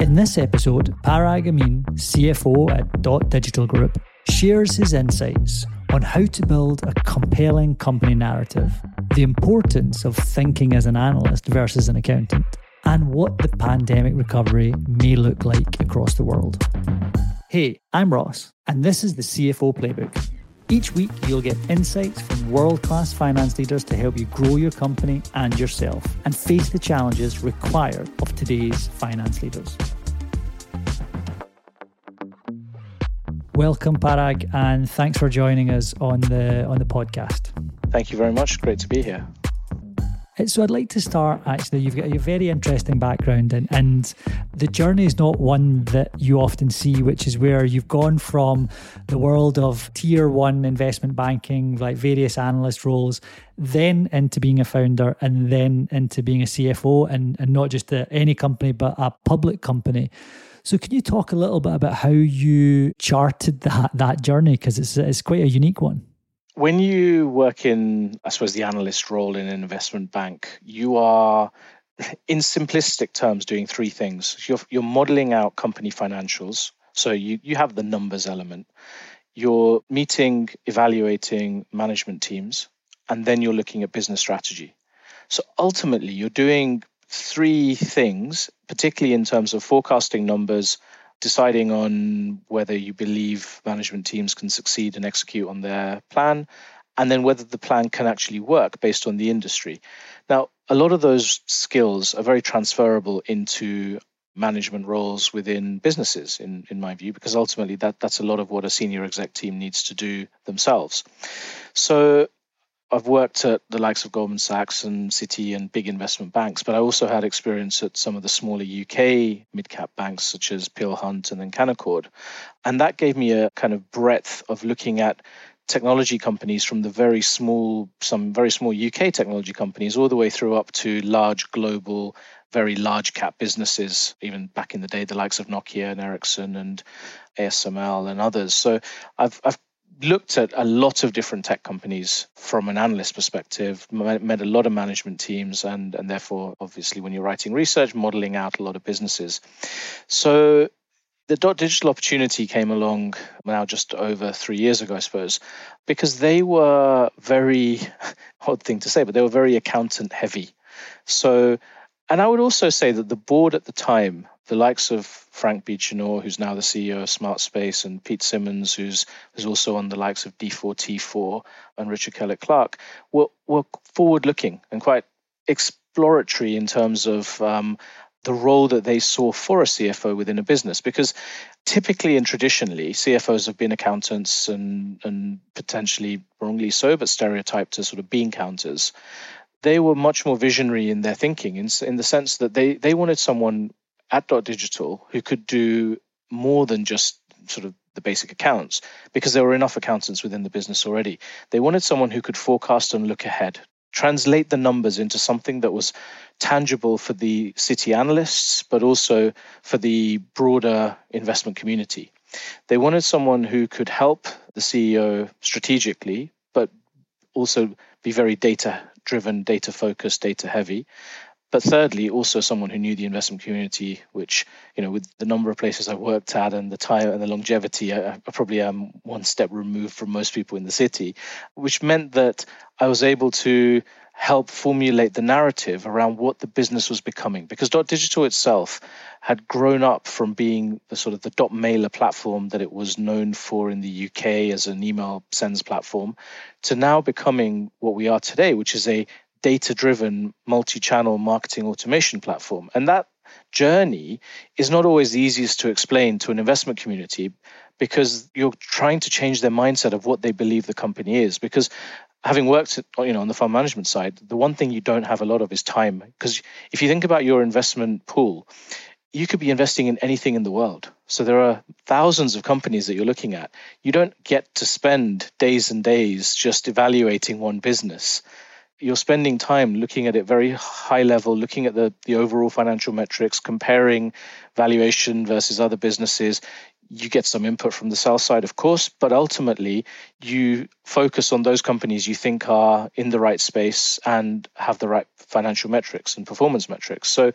In this episode, Paraag Amin, CFO at dotdigital Group, shares his insights on how to build a compelling company narrative, the importance of thinking as an analyst versus an accountant, and what the pandemic recovery may look like across the world. Hey, I'm Ross, and this is the CFO Playbook. Each week, you'll get insights from world class finance leaders to help you grow your company and yourself and face the challenges required of today's finance leaders. Welcome, Paraag, and thanks for joining us on the on the podcast. Thank you very much. Great to be here. So I'd like to start actually. You've got a very interesting background, and, and the journey is not one that you often see, which is where you've gone from the world of tier one investment banking, like various analyst roles, then into being a founder, and then into being a CFO, and, and not just a, any company, but a public company. So can you talk a little bit about how you charted that that journey because it's it's quite a unique one. When you work in, I suppose, the analyst role in an investment bank, you are, in simplistic terms, doing three things. You're, you're modeling out company financials. So you, you have the numbers element. You're meeting, evaluating management teams, and then you're looking at business strategy. So ultimately, you're doing three things, particularly in terms of forecasting numbers, deciding on whether you believe management teams can succeed and execute on their plan, and then whether the plan can actually work based on the industry. Now, a lot of those skills are very transferable into management roles within businesses in, in my view because ultimately that that's a lot of what a senior exec team needs to do themselves so I've worked at the likes of Goldman Sachs and Citi and big investment banks, but I also had experience at some of the smaller UK mid cap banks such as Peel Hunt and then Canaccord. And that gave me a kind of breadth of looking at technology companies from the very small, some very small UK technology companies, all the way through up to large global, very large cap businesses, even back in the day, the likes of Nokia and Ericsson and ASML and others. So I've, I've looked at a lot of different tech companies from an analyst perspective, met a lot of management teams, and, and therefore, obviously, when you're writing research, modeling out a lot of businesses. So the dotdigital opportunity came along now just over three years ago, I suppose, because they were very odd thing to say, but they were very accountant heavy. So, and I would also say that the board at the time the likes of Frank Beechinor, who's now the CEO of SmartSpace, and Pete Simmonds, who's who's also on the likes of D4T4 and Richard Kellett-Clarke, were, were forward looking and quite exploratory in terms of um, the role that they saw for a CFO within a business. Because typically and traditionally, CFOs have been accountants and, and potentially wrongly so, but stereotyped as sort of bean counters. They were much more visionary in their thinking, in, in the sense that they, they wanted someone at dotdigital who could do more than just sort of the basic accounts because there were enough accountants within the business already. They wanted someone who could forecast and look ahead, translate the numbers into something that was tangible for the city analysts, but also for the broader investment community. They wanted someone who could help the CEO strategically, but also be very data driven, data focused, data heavy, but thirdly, also someone who knew the investment community, which, you know, with the number of places I worked at and the time and the longevity, I, I probably am one step removed from most people in the city, which meant that I was able to help formulate the narrative around what the business was becoming. Because dotdigital itself had grown up from being the sort of the dotmailer platform that it was known for in the UK as an email sends platform to now becoming what we are today which is a data driven multi channel marketing automation platform. And that journey is not always the easiest to explain to an investment community because you're trying to change their mindset of what they believe the company is. Because having worked you know on the fund management side the one thing you don't have a lot of is time. Because if you think about your investment pool you could be investing in anything in the world. So there are thousands of companies that you're looking at. You don't get to spend days and days just evaluating one business you're spending time looking at it very high level, looking at the, the overall financial metrics, comparing valuation versus other businesses. You get some input from the sell side, of course, but ultimately you focus on those companies you think are in the right space and have the right financial metrics and performance metrics. So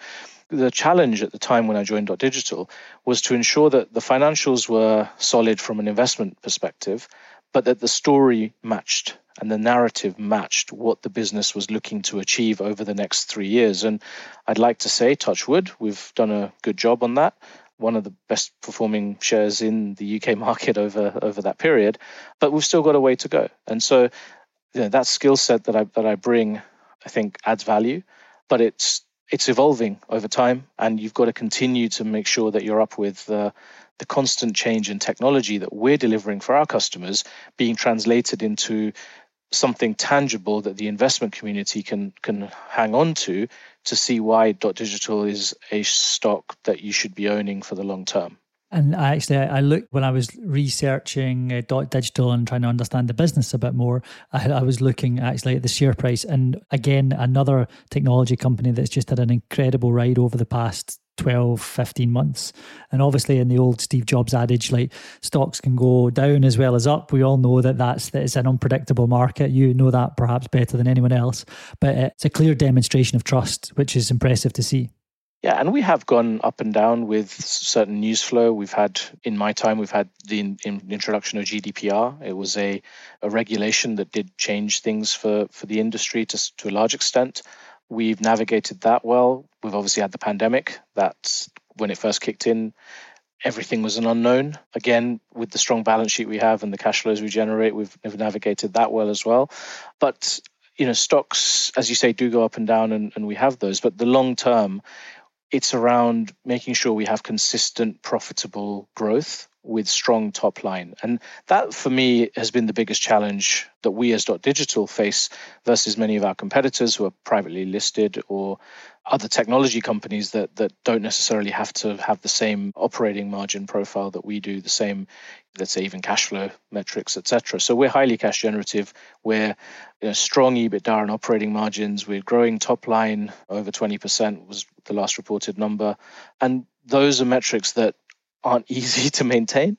the challenge at the time when I joined dotdigital was to ensure that the financials were solid from an investment perspective, but that the story matched and the narrative matched what the business was looking to achieve over the next three years. And I'd like to say, touch wood, we've done a good job on that. One of the best performing shares in the UK market over over that period, but we've still got a way to go. And so, you know, that skill set that I that I bring, I think, adds value, but it's it's evolving over time, and you've got to continue to make sure that you're up with uh, the constant change in technology that we're delivering for our customers being translated into something tangible that the investment community can can hang on to to see why dotdigital is a stock that you should be owning for the long term and I actually, I looked when I was researching uh, dotdigital and trying to understand the business a bit more. I, I, was looking actually at the share price, and again, another technology company that's just had an incredible ride over the past 12, 15 months. And obviously, in the old Steve Jobs adage, like stocks can go down as well as up. We all know that that's that it's an unpredictable market. You know that perhaps better than anyone else. But it's a clear demonstration of trust, which is impressive to see. Yeah, and we have gone up and down with certain news flow. We've had, in my time, we've had the in, in introduction of GDPR. It was a, a regulation that did change things for, for the industry to, to a large extent. We've navigated that well. We've obviously had the pandemic. That's when it first kicked in. Everything was an unknown. Again, with the strong balance sheet we have and the cash flows we generate, we've, we've navigated that well as well. But you know, stocks, as you say, do go up and down, and, and we have those. But the long term, it's around making sure we have consistent, profitable growth with strong top line. And that for me has been the biggest challenge that we as dotdigital face versus many of our competitors who are privately listed or other technology companies that that don't necessarily have to have the same operating margin profile that we do, the same, let's say even cash flow metrics, etc. So we're highly cash generative. We're you know, strong EBITDA and operating margins. We're growing top line over 20% was the last reported number. And those are metrics that aren't easy to maintain,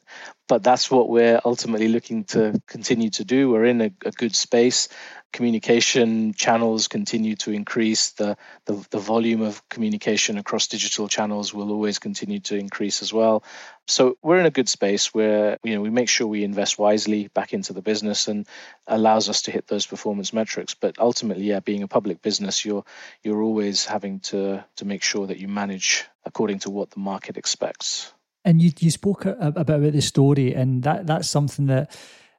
but that's what we're ultimately looking to continue to do. We're in a, a good space. Communication channels continue to increase. The, the, the volume of communication across digital channels will always continue to increase as well. So we're in a good space where you know we make sure we invest wisely back into the business and allows us to hit those performance metrics. But ultimately, yeah, being a public business, you're you're always having to to make sure that you manage according to what the market expects. And you you spoke a, a, about the story, and that that's something that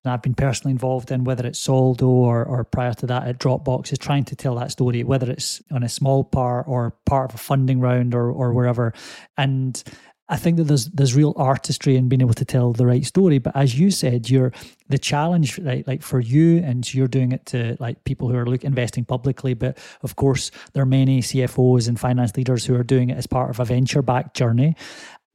I've been personally involved in, whether it's Soldo or, or prior to that at Dropbox, is trying to tell that story, whether it's on a small part or part of a funding round or or wherever. And I think that there's there's real artistry in being able to tell the right story. But as you said, you're the challenge, right, like for you, and you're doing it to like people who are look, investing publicly. But of course, there are many CFOs and finance leaders who are doing it as part of a venture back journey.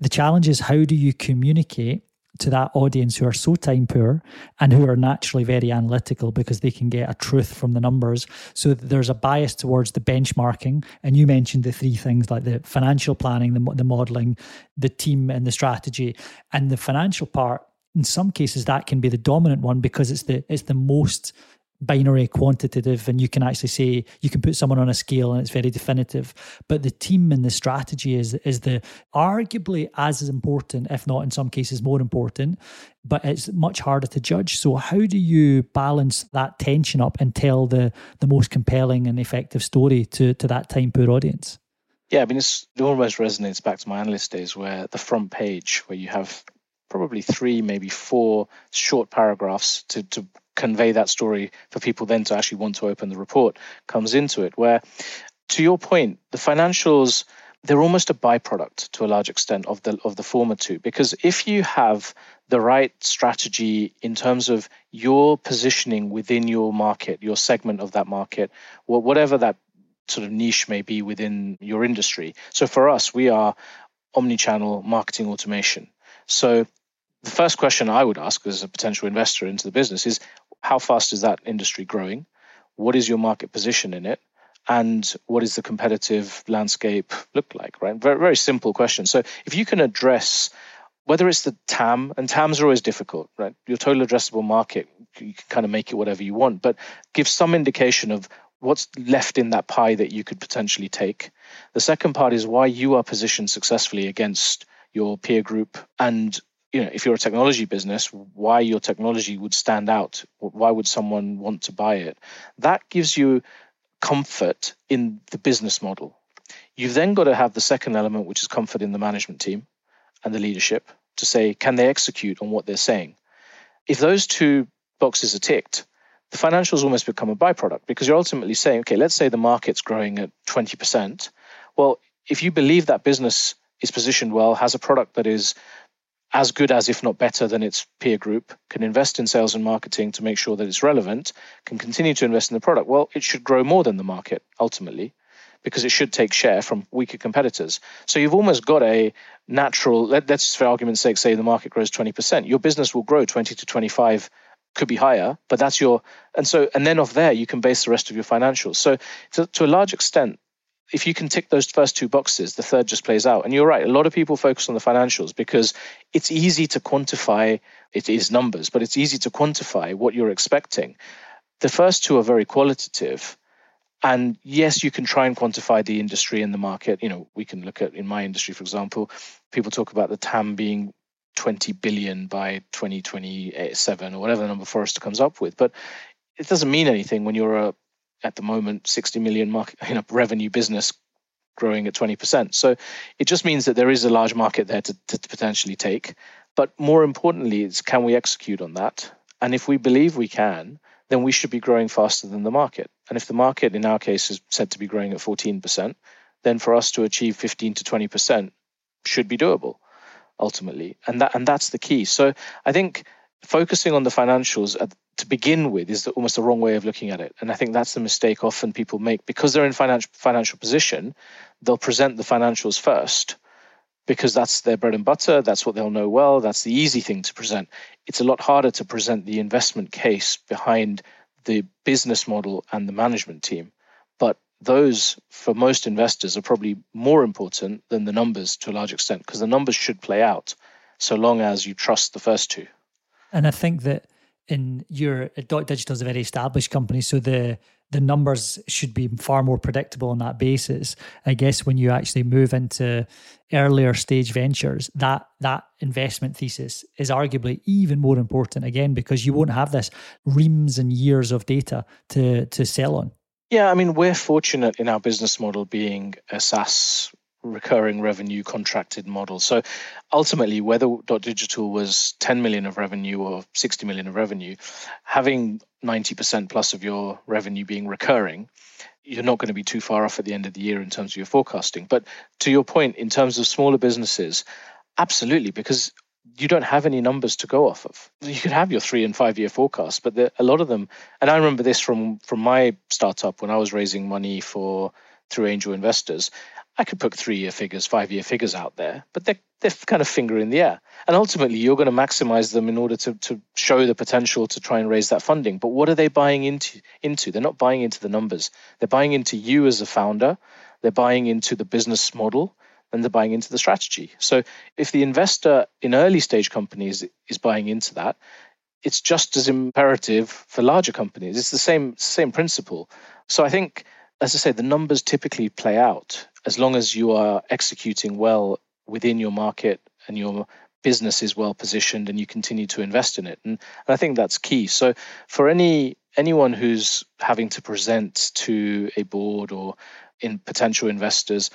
The challenge is how do you communicate to that audience who are so time poor and who are naturally very analytical because they can get a truth from the numbers. So there's a bias towards the benchmarking. And you mentioned the three things like the financial planning, the, the modeling, the team, and the strategy. And the financial part, in some cases, that can be the dominant one because it's the it's the most binary quantitative and you can actually say you can put someone on a scale and it's very definitive. But the team and the strategy is is the arguably as important if not in some cases more important but it's much harder to judge. So how do you balance that tension up and tell the the most compelling and effective story to to that time poor audience? Yeah i mean it almost resonates back to my analyst days where the front page where you have probably three maybe four short paragraphs to, to convey that story for people then to actually want to open the report comes into it. Where, to your point, the financials they're almost a byproduct to a large extent of the of the former two because if you have the right strategy in terms of your positioning within your market your segment of that market whatever that sort of niche may be within your industry so for us we are omni-channel marketing automation so the first question I would ask as a potential investor into the business is how fast is that industry growing? What is your market position in it? And what is the competitive landscape look like? Right? Very, very simple question. So if you can address whether it's the TAM, and TAMs are always difficult, right? Your total addressable market, you can kind of make it whatever you want, but give some indication of what's left in that pie that you could potentially take. The second part is why you are positioned successfully against your peer group and you know if you're a technology business why your technology would stand out why would someone want to buy it? That gives you comfort in the business model. You've then got to have the second element which is comfort in the management team and the leadership to say can they execute on what they're saying? If those two boxes are ticked the financials almost become a byproduct because you're ultimately saying okay let's say the market's growing at 20% well if you believe that business is positioned well has a product that is as good as, if not better, than its peer group, can invest in sales and marketing to make sure that it's relevant, can continue to invest in the product, well, it should grow more than the market ultimately because it should take share from weaker competitors. So you've almost got a natural, let, us for argument's sake say the market grows 20%. Your business will grow 20 to 25 could be higher, but that's your and so and then off there you can base the rest of your financials. So to, to a large extent, if you can tick those first two boxes, the third just plays out. And you're right, a lot of people focus on the financials because it's easy to quantify, it is numbers, but it's easy to quantify what you're expecting. The first two are very qualitative. And yes, you can try and quantify the industry and the market. You know, we can look at in my industry, for example, people talk about the TAM being 20 billion by 2027 or whatever the number Forrester comes up with. But it doesn't mean anything when you're a at the moment 60 million market you know, revenue business growing at 20%. So it just means that there is a large market there to, to potentially take. But more importantly, is can we execute on that? And if we believe we can, then we should be growing faster than the market. And if the market, in our case, is said to be growing at 14%, then for us to achieve 15 to 20% should be doable ultimately. And that and that's the key. So I think focusing on the financials at, to begin with is the, almost the wrong way of looking at it. And I think that's the mistake often people make because they're in financial financial position. They'll present the financials first because that's their bread and butter. That's what they'll know well. That's the easy thing to present. It's a lot harder to present the investment case behind the business model and the management team. But those, for most investors, are probably more important than the numbers to a large extent because the numbers should play out so long as you trust the first two. And I think that in your uh, dotdigital is a very established company, so the the numbers should be far more predictable on that basis. I guess when you actually move into earlier stage ventures, that that investment thesis is arguably even more important again because you won't have this reams and years of data to to sell on. Yeah, I mean we're fortunate in our business model being a SaaS recurring revenue contracted model. So ultimately, whether dotdigital was 10 million of revenue or 60 million of revenue, having 90% plus of your revenue being recurring, you're not going to be too far off at the end of the year in terms of your forecasting. But to your point, in terms of smaller businesses, absolutely, because you don't have any numbers to go off of. You could have your three and five year forecast, but the, a lot of them, and I remember this from from my startup when I was raising money for through angel investors. I could put three year figures, five year figures out there, but they're, they're kind of finger in the air. And ultimately, you're going to maximize them in order to, to show the potential to try and raise that funding. But what are they buying into? into? They're not buying into the numbers, they're buying into you as a founder, they're buying into the business model, and they're buying into the strategy. So if the investor in early stage companies is buying into that, it's just as imperative for larger companies. It's the same same principle. So I think, as I say, the numbers typically play out as long as you are executing well within your market and your business is well positioned and you continue to invest in it. And, and i think that's key. So for any anyone who's having to present to a board or in potential investors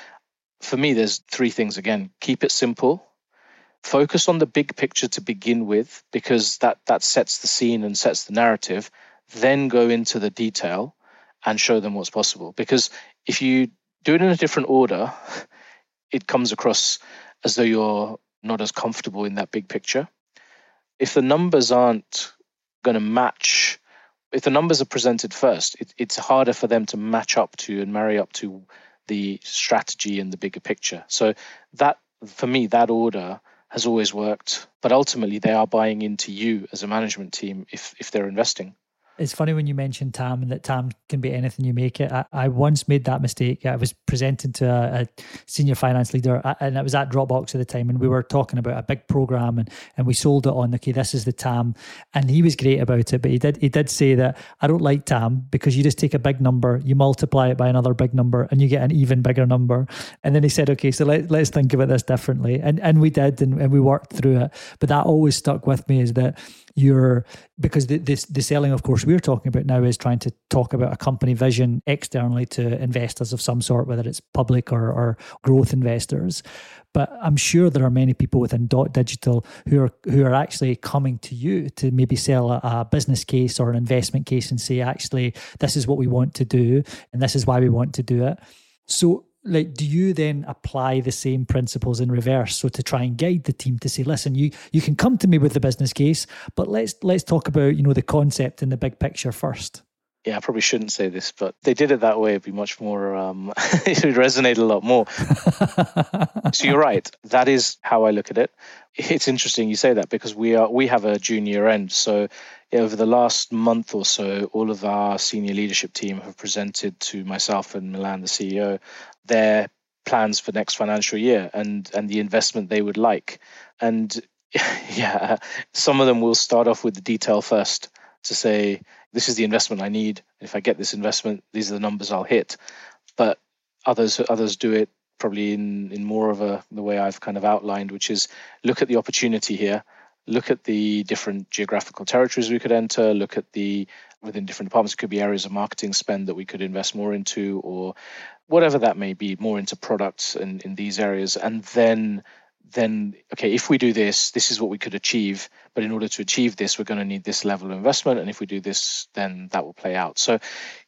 for me there's three things. Again keep it simple. Focus on the big picture to begin with because that that sets the scene and sets the narrative. Then go into the detail and show them what's possible because if you do it in a different order, it comes across as though you're not as comfortable in that big picture. If the numbers aren't going to match, if the numbers are presented first, it, it's harder for them to match up to and marry up to the strategy and the bigger picture. So that, for me, that order has always worked. But ultimately, they are buying into you as a management team if if they're investing. It's funny when you mention TAM and that TAM can be anything you make it. I, I once made that mistake. I was presenting to a, a, senior finance leader, and it was at Dropbox at the time, and we were talking about a big program, and, and we sold it on. Okay, this is the TAM, and he was great about it, but he did he did say that I don't like TAM because you just take a big number, you multiply it by another big number, and you get an even bigger number. And then he said, okay, so let, let's think about this differently, and and we did, and, and we worked through it. But that always stuck with me is that you're because the, this the selling of course we're talking about now is trying to talk about a company vision externally to investors of some sort whether it's public or, or growth investors. But i'm sure there are many people within dotdigital who are who are actually coming to you to maybe sell a, a business case or an investment case and say actually this is what we want to do and this is why we want to do it. So like do you then apply the same principles in reverse so to try and guide the team to say listen you you can come to me with the business case but let's let's talk about you know the concept and the big picture first yeah, I probably shouldn't say this, but they did it that way. It'd be much more, um, it would resonate a lot more. so you're right. That is how I look at it. It's interesting you say that because we are we have a junior end. So over the last month or so, all of our senior leadership team have presented to myself and Milan, the CEO, their plans for next financial year and and the investment they would like. And yeah, some of them will start off with the detail first to say this is the investment I need. If I get this investment, these are the numbers I'll hit. But others others do it probably in in more of a the way I've kind of outlined, which is look at the opportunity here, look at the different geographical territories we could enter, look at the within different departments. It could be areas of marketing spend that we could invest more into, or whatever that may be, more into products in, in these areas, and then then okay if we do this this is what we could achieve. But in order to achieve this we're going to need this level of investment. And if we do this then that will play out. So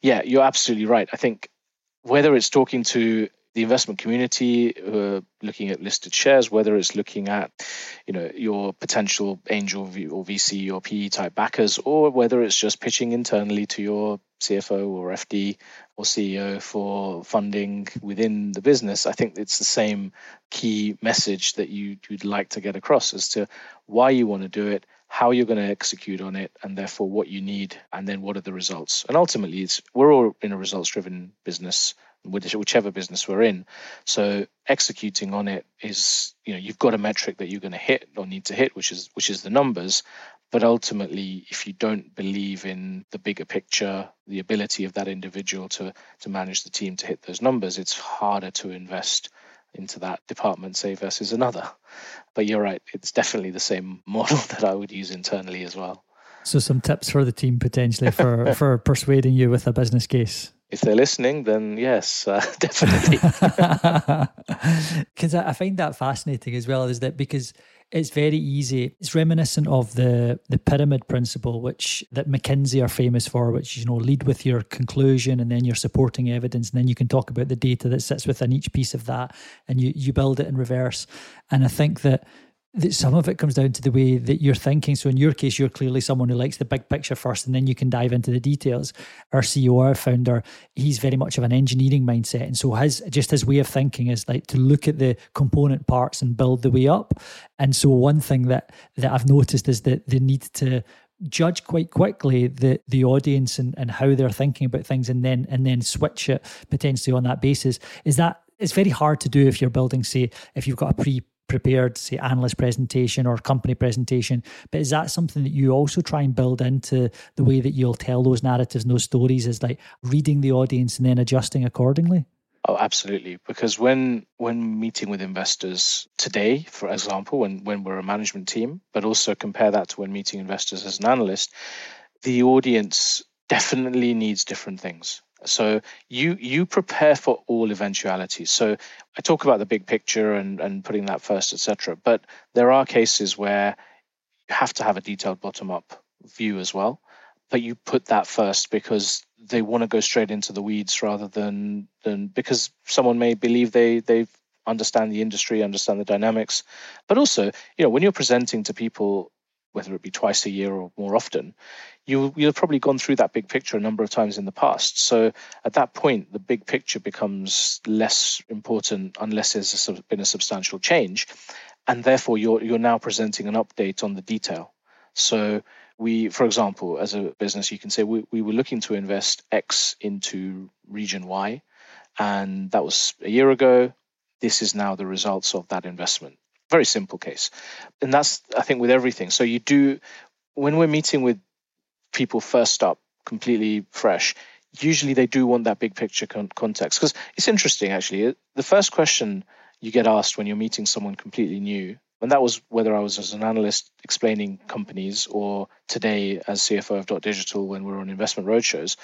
yeah you're absolutely right. I think whether it's talking to the investment community uh, looking at listed shares, whether it's looking at, you know, your potential angel or VC or PE type backers, or whether it's just pitching internally to your CFO or FD or CEO for funding within the business. I think it's the same key message that you, you'd like to get across as to why you want to do it, how you're going to execute on it, and therefore what you need, and then what are the results. And ultimately, it's we're all in a results driven business whichever business we're in. So executing on it is, you know, you've got a metric that you're going to hit or need to hit, which is which is the numbers. But ultimately, if you don't believe in the bigger picture, the ability of that individual to to manage the team to hit those numbers, it's harder to invest into that department, say, versus another. But you're right, it's definitely the same model that I would use internally as well. So some tips for the team potentially for for persuading you with a business case if they're listening, then yes, uh, definitely. Because I find that fascinating as well, is that because it's very easy. It's reminiscent of the the pyramid principle, which that McKinsey are famous for, which you know lead with your conclusion and then your supporting evidence, and then you can talk about the data that sits within each piece of that, and you you build it in reverse. And I think that that some of it comes down to the way that you're thinking. So in your case, you're clearly someone who likes the big picture first, and then you can dive into the details. Our CEO, our founder, he's very much of an engineering mindset, and so his just his way of thinking is like to look at the component parts and build the way up. And so one thing that that I've noticed is that the need to judge quite quickly the the audience and, and how they're thinking about things and then and then switch it potentially on that basis is that it's very hard to do if you're building say if you've got a pre prepared, say, analyst presentation or company presentation. But is that something that you also try and build into the way that you'll tell those narratives and those stories? Is like reading the audience and then adjusting accordingly? Oh, absolutely. Because when when meeting with investors today, for example, when when we're a management team, but also compare that to when meeting investors as an analyst, the audience definitely needs different things. So you you prepare for all eventualities. So I talk about the big picture and and putting that first, etc. But there are cases where you have to have a detailed bottom up view as well. But you put that first because they want to go straight into the weeds rather than than because someone may believe they they understand the industry, understand the dynamics. But also, you know, when you're presenting to people whether it be twice a year or more often, you you've probably gone through that big picture a number of times in the past. So at that point, the big picture becomes less important unless there's a, been a substantial change, and therefore you're you're now presenting an update on the detail. So we, for example, as a business, you can say we, we were looking to invest X into region Y, and that was a year ago. This is now the results of that investment. Very simple case. And that's, I think, with everything. So you do, when we're meeting with people first up, completely fresh, usually they do want that big picture con- context. Because it's interesting, actually. The first question you get asked when you're meeting someone completely new and that was whether I was as an analyst explaining companies or today as CFO of dotdigital when we're on investment roadshows.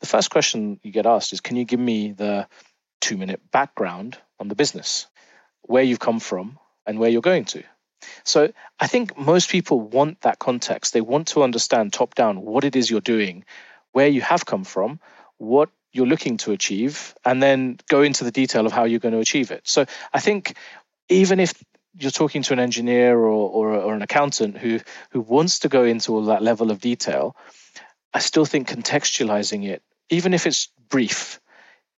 The first question you get asked is, can you give me the two minute background on the business, where you've come from and where you're going to? So I think most people want that context. They want to understand top down what it is you're doing, where you have come from, what you're looking to achieve, and then go into the detail of how you're going to achieve it. So I think even if you're talking to an engineer or, or, or, an accountant who who wants to go into all that level of detail, I still think contextualizing it, even if it's brief,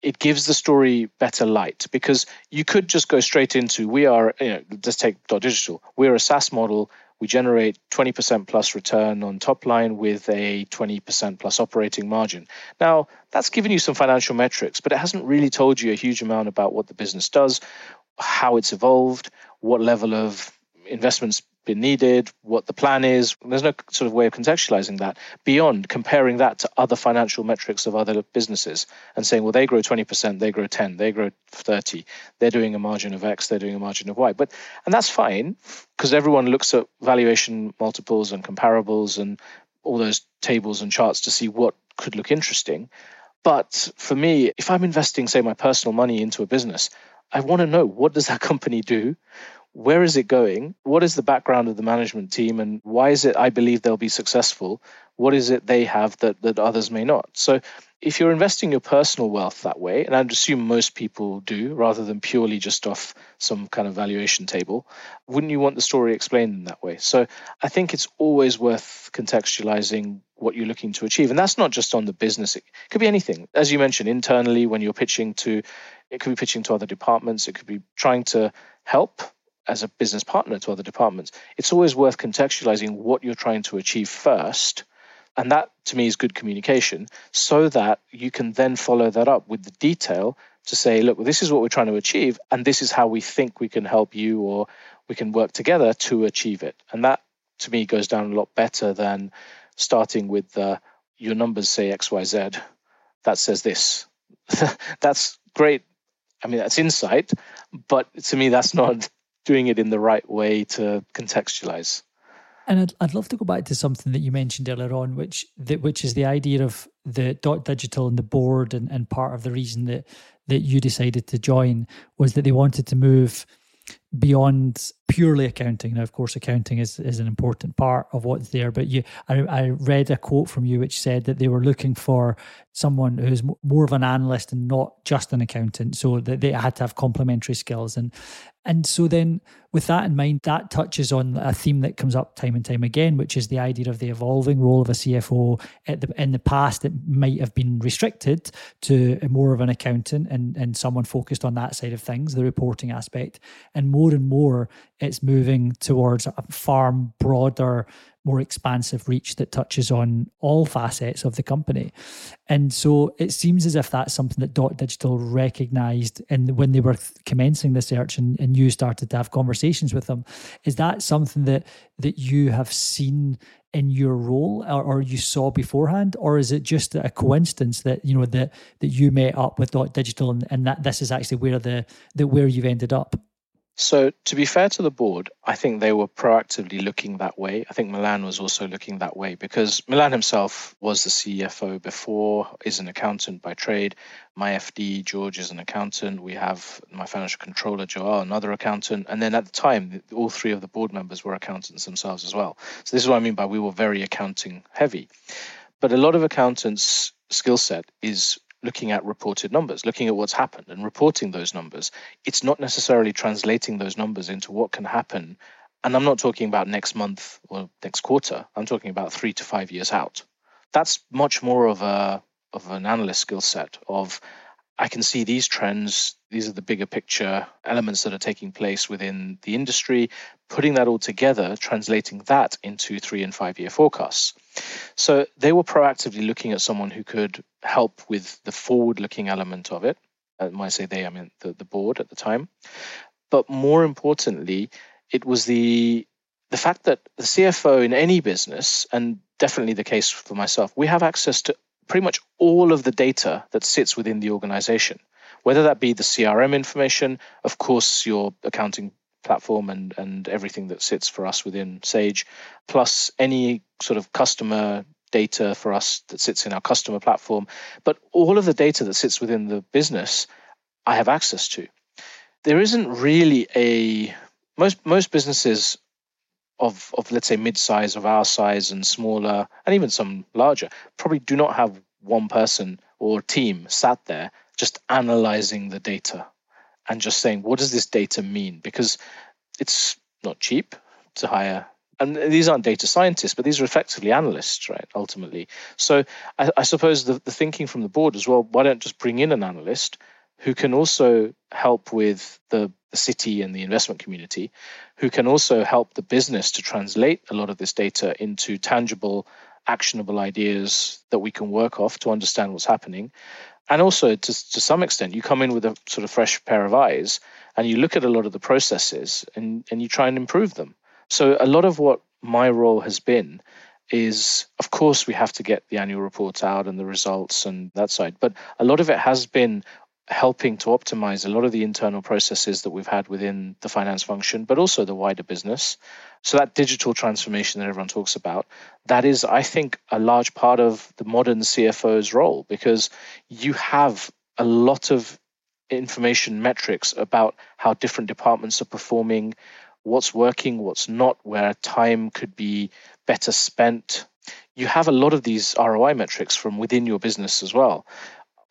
it gives the story better light because you could just go straight into we are, you know, let's take dotdigital. We're a SaaS model. We generate 20% plus return on top line with a 20% plus operating margin. Now, that's given you some financial metrics, but it hasn't really told you a huge amount about what the business does, how it's evolved, what level of investments been needed, what the plan is. There's no sort of way of contextualizing that beyond comparing that to other financial metrics of other businesses and saying, well, they grow 20%, they grow 10, they grow 30, they're doing a margin of X, they're doing a margin of Y. But and that's fine because everyone looks at valuation multiples and comparables and all those tables and charts to see what could look interesting. But for me, if I'm investing, say, my personal money into a business, I want to know what does that company do? Where is it going? What is the background of the management team and why is it I believe they'll be successful? What is it they have that, that others may not? So if you're investing your personal wealth that way, and I'd assume most people do rather than purely just off some kind of valuation table, wouldn't you want the story explained in that way? So I think it's always worth contextualizing what you're looking to achieve. And that's not just on the business, it could be anything. As you mentioned, internally, when you're pitching to, it could be pitching to other departments, it could be trying to help as a business partner to other departments. It's always worth contextualizing what you're trying to achieve first. And that to me is good communication so that you can then follow that up with the detail to say, look, this is what we're trying to achieve, and this is how we think we can help you or we can work together to achieve it. And that to me goes down a lot better than starting with uh, your numbers say XYZ, that says this. that's great. I mean, that's insight, but to me, that's not doing it in the right way to contextualize. And I'd, I'd love to go back to something that you mentioned earlier on, which the, which is the idea of the dotdigital and the board, and, and part of the reason that that you decided to join was that they wanted to move beyond purely accounting. Now, of course, accounting is, is an important part of what's there. But you, I, I read a quote from you which said that they were looking for someone who's more of an analyst and not just an accountant, so that they had to have complementary skills. And and so then, with that in mind, that touches on a theme that comes up time and time again, which is the idea of the evolving role of a CFO. The, in the past, it might have been restricted to more of an accountant and, and someone focused on that side of things, the reporting aspect. And more and more, it's moving towards a far broader more expansive reach that touches on all facets of the company. And so it seems as if that's something that dotdigital recognized and when they were commencing the search and, and you started to have conversations with them. Is that something that that you have seen in your role or, or you saw beforehand? Or is it just a coincidence that, you know, that that you met up with dotdigital and, and that this is actually where the, the where you've ended up? So, to be fair to the board, I think they were proactively looking that way. I think Milan was also looking that way because Milan himself was the CFO before, is an accountant by trade. My FD, George, is an accountant. We have my financial controller, Joel, another accountant. And then at the time, all three of the board members were accountants themselves as well. So, this is what I mean by we were very accounting heavy. But a lot of accountants' skill set is looking at reported numbers, looking at what's happened and reporting those numbers. It's not necessarily translating those numbers into what can happen. And I'm not talking about next month or next quarter. I'm talking about three to five years out. That's much more of a of an analyst skill set of I can see these trends. These are the bigger picture elements that are taking place within the industry, putting that all together, translating that into three and five year forecasts. So they were proactively looking at someone who could help with the forward looking element of it. And when I say they, I mean the, the board at the time. But more importantly, it was the the fact that the CFO in any business, and definitely the case for myself, we have access to pretty much all of the data that sits within the organization, whether that be the CRM information, of course, your accounting platform and, and everything that sits for us within Sage, plus any sort of customer data for us that sits in our customer platform. But all of the data that sits within the business, I have access to. There isn't really a most most businesses of of let's say mid-size of our size and smaller and even some larger probably do not have one person or team sat there just analyzing the data and just saying what does this data mean? Because it's not cheap to hire. And these aren't data scientists but these are effectively analysts right ultimately. So i, I suppose the, the thinking from the board as well why don't just bring in an analyst who can also help with the, the, city and the investment community, who can also help the business to translate a lot of this data into tangible, actionable ideas that we can work off to understand what's happening. And also, to, to some extent, you come in with a sort of fresh pair of eyes and you look at a lot of the processes and, and you try and improve them. So, a lot of what my role has been is of course we have to get the annual reports out and the results and that side but a lot of it has been helping to optimize a lot of the internal processes that we've had within the finance function, but also the wider business. So, that digital transformation that everyone talks about, that is, I think, a large part of the modern CFO's role because you have a lot of information metrics about how different departments are performing, what's working, what's not, where time could be better spent. You have a lot of these ROI metrics from within your business as well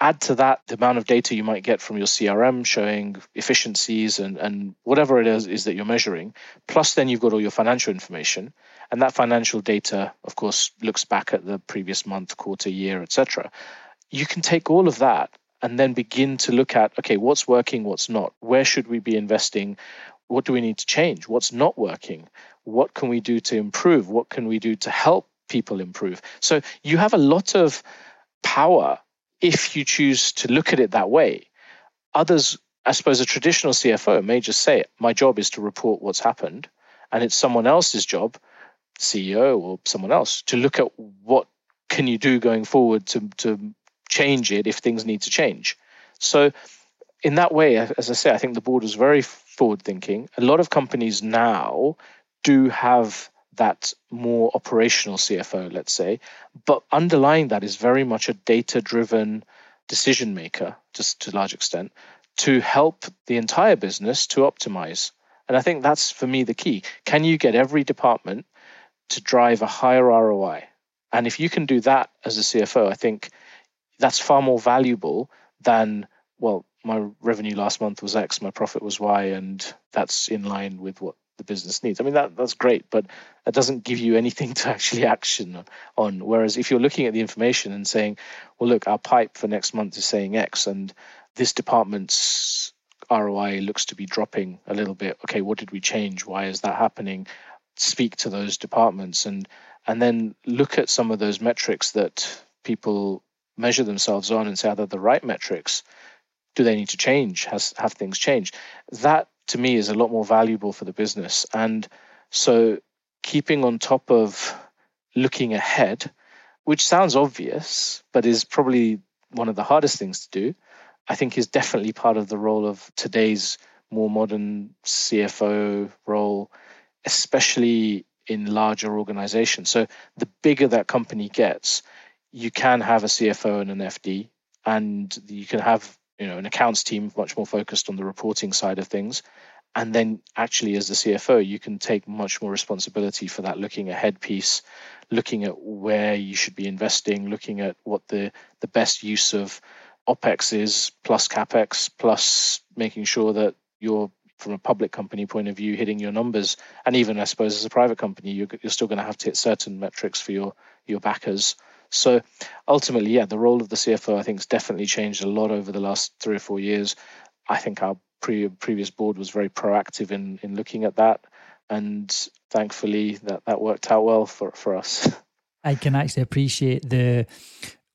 add to that the amount of data you might get from your CRM showing efficiencies and, and whatever it is, is that you're measuring. Plus, then you've got all your financial information. And that financial data, of course, looks back at the previous month, quarter, year, etc. You can take all of that and then begin to look at okay, what's working, what's not? Where should we be investing? What do we need to change? What's not working? What can we do to improve? What can we do to help people improve? So you have a lot of power if you choose to look at it that way. Others, I suppose, a traditional CFO may just say, My job is to report what's happened. And it's someone else's job, CEO or someone else, to look at what can you do going forward to, to change it if things need to change. So, in that way, as I say, I think the board was very forward thinking. A lot of companies now do have that more operational CFO, let's say. But underlying that is very much a data driven decision maker, just to a large extent, to help the entire business to optimize. And I think that's for me the key. Can you get every department to drive a higher ROI? And if you can do that as a CFO, I think that's far more valuable than, well, my revenue last month was X, my profit was Y, and that's in line with what the business needs. I mean, that that's great, but that doesn't give you anything to actually action on. Whereas if you're looking at the information and saying, well, look, our pipe for next month is saying X, and this department's ROI looks to be dropping a little bit. Okay, what did we change? Why is that happening? Speak to those departments and and then look at some of those metrics that people measure themselves on and say, are they the right metrics? Do they need to change? Has have things changed? That to me is a lot more valuable for the business. And so keeping on top of looking ahead, which sounds obvious, but is probably one of the hardest things to do, I think is definitely part of the role of today's more modern CFO role, especially in larger organizations. So the bigger that company gets, you can have a CFO and an FD, and you can have you know an accounts team much more focused on the reporting side of things. And then actually as the cfo you can take much more responsibility for that looking ahead piece looking at where you should be investing looking at what the the best use of opex is plus capex plus making sure that you're from a public company point of view hitting your numbers. And even i suppose as a private company you're, you're still going to have to hit certain metrics for your your backers so ultimately, yeah, the role of the CFO I think has definitely changed a lot over the last three or four years. I think our pre- previous board was very proactive in in looking at that, and thankfully that that worked out well for for us. I can actually appreciate the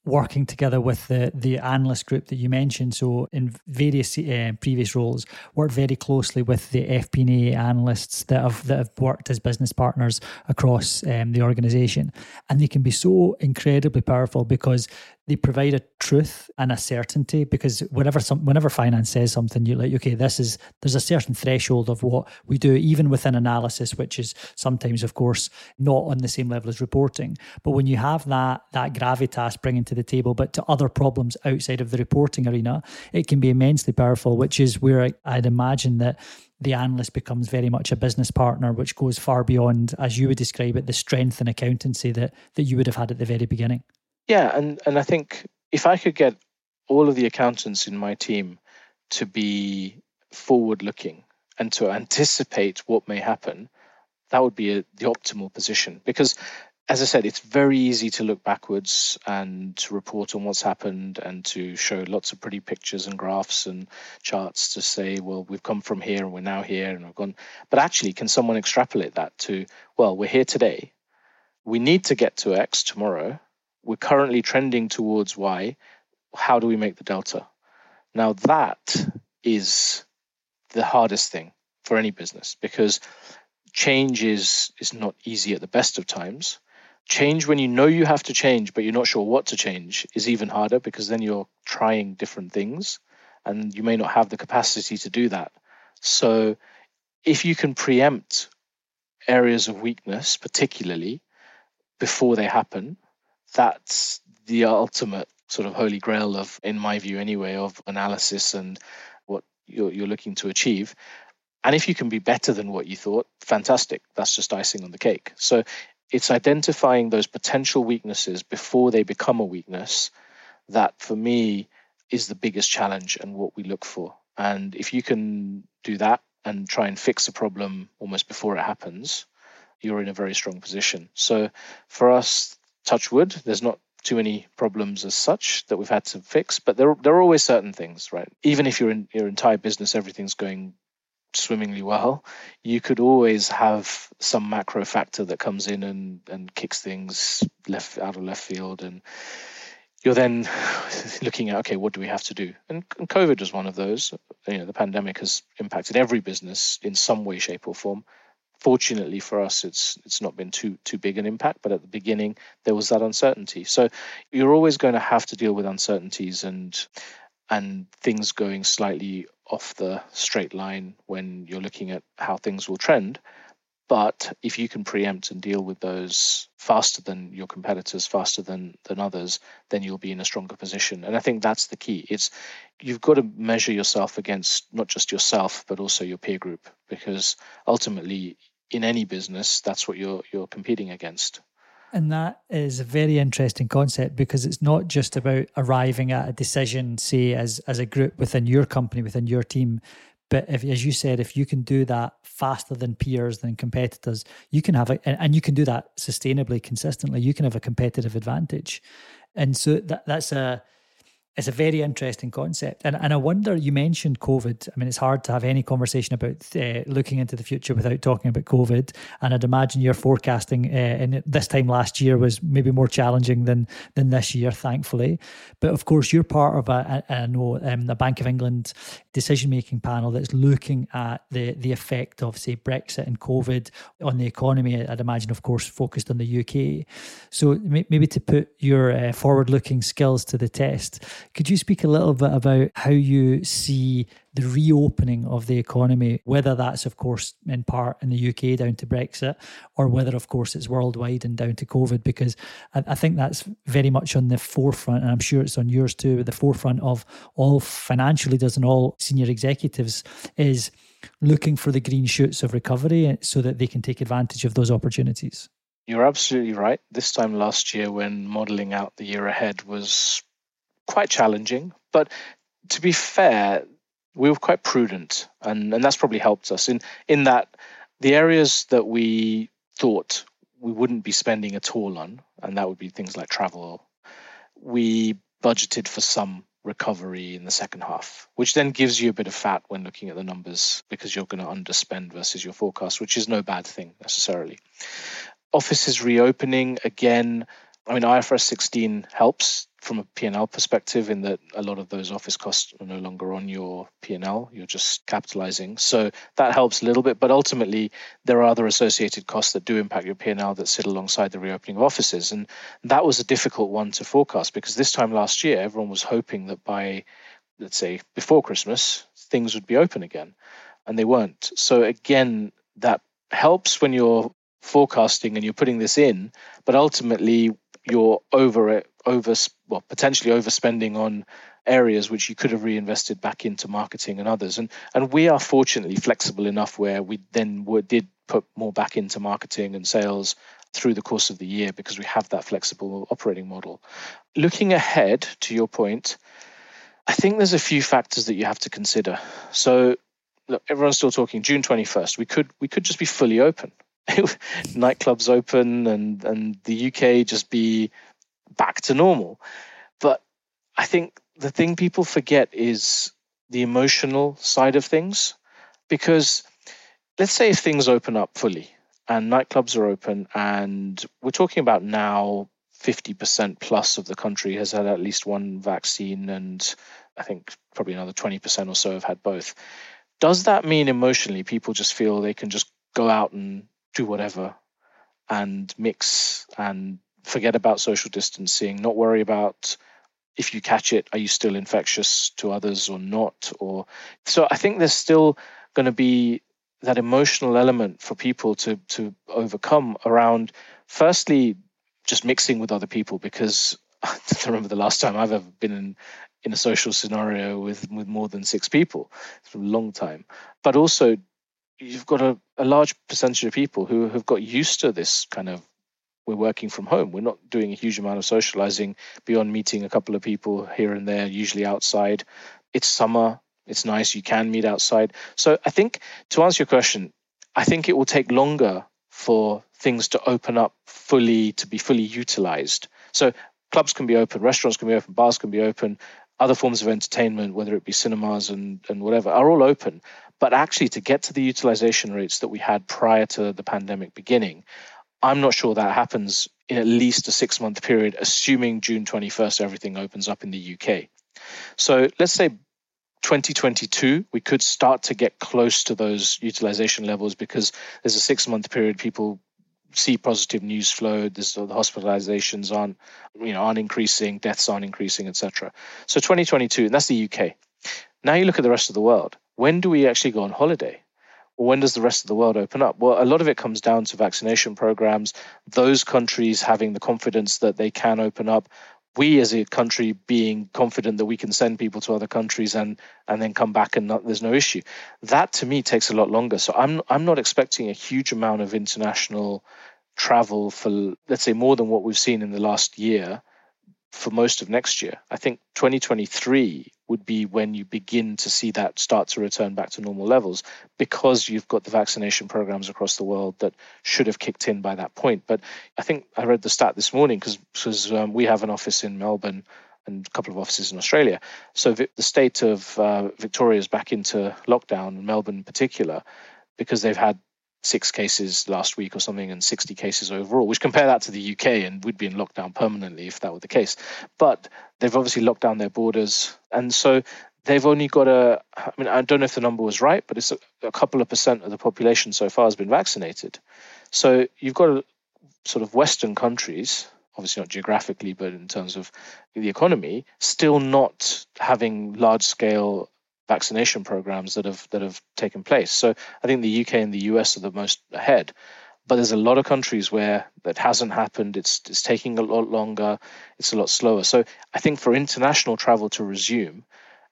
working together with the the analyst group that you mentioned. So in various uh, previous roles, worked very closely with the FP&A analysts that have that have worked as business partners across um, the organisation, and they can be so incredibly powerful because they provide a truth and a certainty because whenever some whenever finance says something you're like okay this is there's a certain threshold of what we do even within analysis which is sometimes of course not on the same level as reporting but when you have that that gravitas bringing to the table but to other problems outside of the reporting arena it can be immensely powerful which is where I, I'd imagine that the analyst becomes very much a business partner, which goes far beyond, as you would describe it, the strength and accountancy that that you would have had at the very beginning. Yeah, and and I think if I could get all of the accountants in my team to be forward looking and to anticipate what may happen, that would be a, the optimal position because as I said, it's very easy to look backwards and to report on what's happened and to show lots of pretty pictures and graphs and charts to say, well, we've come from here and we're now here and we've gone. But actually, can someone extrapolate that to, well, we're here today. We need to get to X tomorrow we're currently trending towards Y. How do we make the delta? Now, that is the hardest thing for any business because change is, is not easy at the best of times. Change when you know you have to change, but you're not sure what to change, is even harder because then you're trying different things and you may not have the capacity to do that. So, if you can preempt areas of weakness, particularly before they happen, that's the ultimate sort of holy grail of, in my view anyway, of analysis and what you're, you're looking to achieve. And if you can be better than what you thought, fantastic. That's just icing on the cake. So it's identifying those potential weaknesses before they become a weakness that for me is the biggest challenge and what we look for. And if you can do that and try and fix a problem almost before it happens, you're in a very strong position. So for us, touch wood, there's not too many problems as such that we've had to fix, but there there are always certain things, right? Even if you're in your entire business, everything's going swimmingly well, you could always have some macro factor that comes in and and kicks things left out of left field and you're then looking at okay what do we have to do? And, and covid was one of those. You know the pandemic has impacted every business in some way shape or form fortunately for us it's it's not been too too big an impact but at the beginning there was that uncertainty. So you're always going to have to deal with uncertainties and and things going slightly off the straight line when you're looking at how things will trend but if you can preempt and deal with those faster than your competitors faster than than others then you'll be in a stronger position and i think that's the key it's you've got to measure yourself against not just yourself but also your peer group because ultimately in any business, that's what you're you're competing against. And that is a very interesting concept because it's not just about arriving at a decision, say, as as a group within your company, within your team. But if, as you said, if you can do that faster than peers, than competitors, you can have a, and you can do that sustainably, consistently, you can have a competitive advantage. And so that that's a it's a very interesting concept. And, and I wonder, you mentioned COVID. I mean, it's hard to have any conversation about uh, looking into the future without talking about COVID. And I'd imagine your forecasting uh, in this time last year was maybe more challenging than than this year, thankfully. But of course, you're part of a, know, um, the Bank of England decision making panel that's looking at the, the effect of, say, Brexit and COVID on the economy. I'd imagine, of course, focused on the UK. So maybe to put your uh, forward looking skills to the test, could you speak a little bit about how you see the reopening of the economy, whether that's, of course, in part in the UK down to Brexit, or whether, of course, it's worldwide and down to COVID? Because I, I think that's very much on the forefront, and I'm sure it's on yours too, at the forefront of all financial leaders and all senior executives is looking for the green shoots of recovery eh, so that they can take advantage of those opportunities. You're absolutely right. This time last year, when modeling out the year ahead was quite challenging. But to be fair, we were quite prudent, and, and that's probably helped us in in that the areas that we thought we wouldn't be spending at all on, and that would be things like travel. We budgeted for some recovery in the second half, which then gives you a bit of fat when looking at the numbers because you're going to underspend versus your forecast, which is no bad thing necessarily. Offices reopening again I mean, IFRS 16 helps from a P&L perspective in that a lot of those office costs are no longer on your P&L. You're just capitalizing. So that helps a little bit. But ultimately, there are other associated costs that do impact your P&L that sit alongside the reopening of offices. And that was a difficult one to forecast because this time last year, everyone was hoping that by, let's say, before Christmas, things would be open again. And they weren't. So again, that helps when you're forecasting and you're putting this in, but ultimately you're over it, over well potentially overspending on areas which you could have reinvested back into marketing and others. And and we are fortunately flexible enough where we then were, did put more back into marketing and sales through the course of the year because we have that flexible operating model. Looking ahead to your point, I think there's a few factors that you have to consider. So look, everyone's still talking June 21st. We could we could just be fully open. nightclubs open and and the UK just be back to normal. But I think the thing people forget is the emotional side of things because let's say if things open up fully and nightclubs are open and we're talking about now 50% plus of the country has had at least one vaccine and I think probably another 20% or so have had both. Does that mean emotionally people just feel they can just go out and do whatever and mix and forget about social distancing, not worry about if you catch it, are you still infectious to others or not? Or so I think there's still going to be that emotional element for people to to overcome around firstly just mixing with other people because I remember the last time I've ever been in in a social scenario with with more than six people. It's a long time. But also you've got a, a large percentage of people who have got used to this kind of we're working from home. We're not doing a huge amount of socializing beyond meeting a couple of people here and there, usually outside. It's summer. It's nice. You can meet outside. So I think to answer your question, I think it will take longer for things to open up fully, to be fully utilized. So clubs can be open, restaurants can be open, bars can be open, other forms of entertainment, whether it be cinemas and, and whatever, are all open. But actually, to get to the utilization rates that we had prior to the pandemic beginning, I'm not sure that happens in at least a six month period, assuming June 21st everything opens up in the UK. So let's say 2022, we could start to get close to those utilization levels because there's a six month period people see positive news flow. There's, the hospitalizations aren't, you know, aren't increasing, deaths aren't increasing, etc. So 2022, and that's the UK. Now you look at the rest of the world. When do we actually go on holiday? When does the rest of the world open up? Well, a lot of it comes down to vaccination programs, those countries having the confidence that they can open up, we as a country being confident that we can send people to other countries and and then come back and not, there's no issue. That to me takes a lot longer. So I'm I'm not expecting a huge amount of international travel for let's say more than what we've seen in the last year for most of next year. I think 2023 would be when you begin to see that start to return back to normal levels because you've got the vaccination programs across the world that should have kicked in by that point. But I think I read the stat this morning because um, we have an office in Melbourne and a couple of offices in Australia. So the state of uh, Victoria is back into lockdown, Melbourne in particular, because they've had six cases last week or something and 60 cases overall, which compare that to the UK and we'd be in lockdown permanently if that were the case. But they've obviously locked down their borders. And so they've only got a, I mean, I don't know if the number was right, but it's a, a couple of percent of the population so far has been vaccinated. So you've got a, sort of Western countries, obviously not geographically, but in terms of the economy, still not having large scale vaccination programs that have that have taken place. So I think the UK and the US are the most ahead. But there's a lot of countries where that hasn't happened. It's it's taking a lot longer. It's a lot slower. So I think for international travel to resume,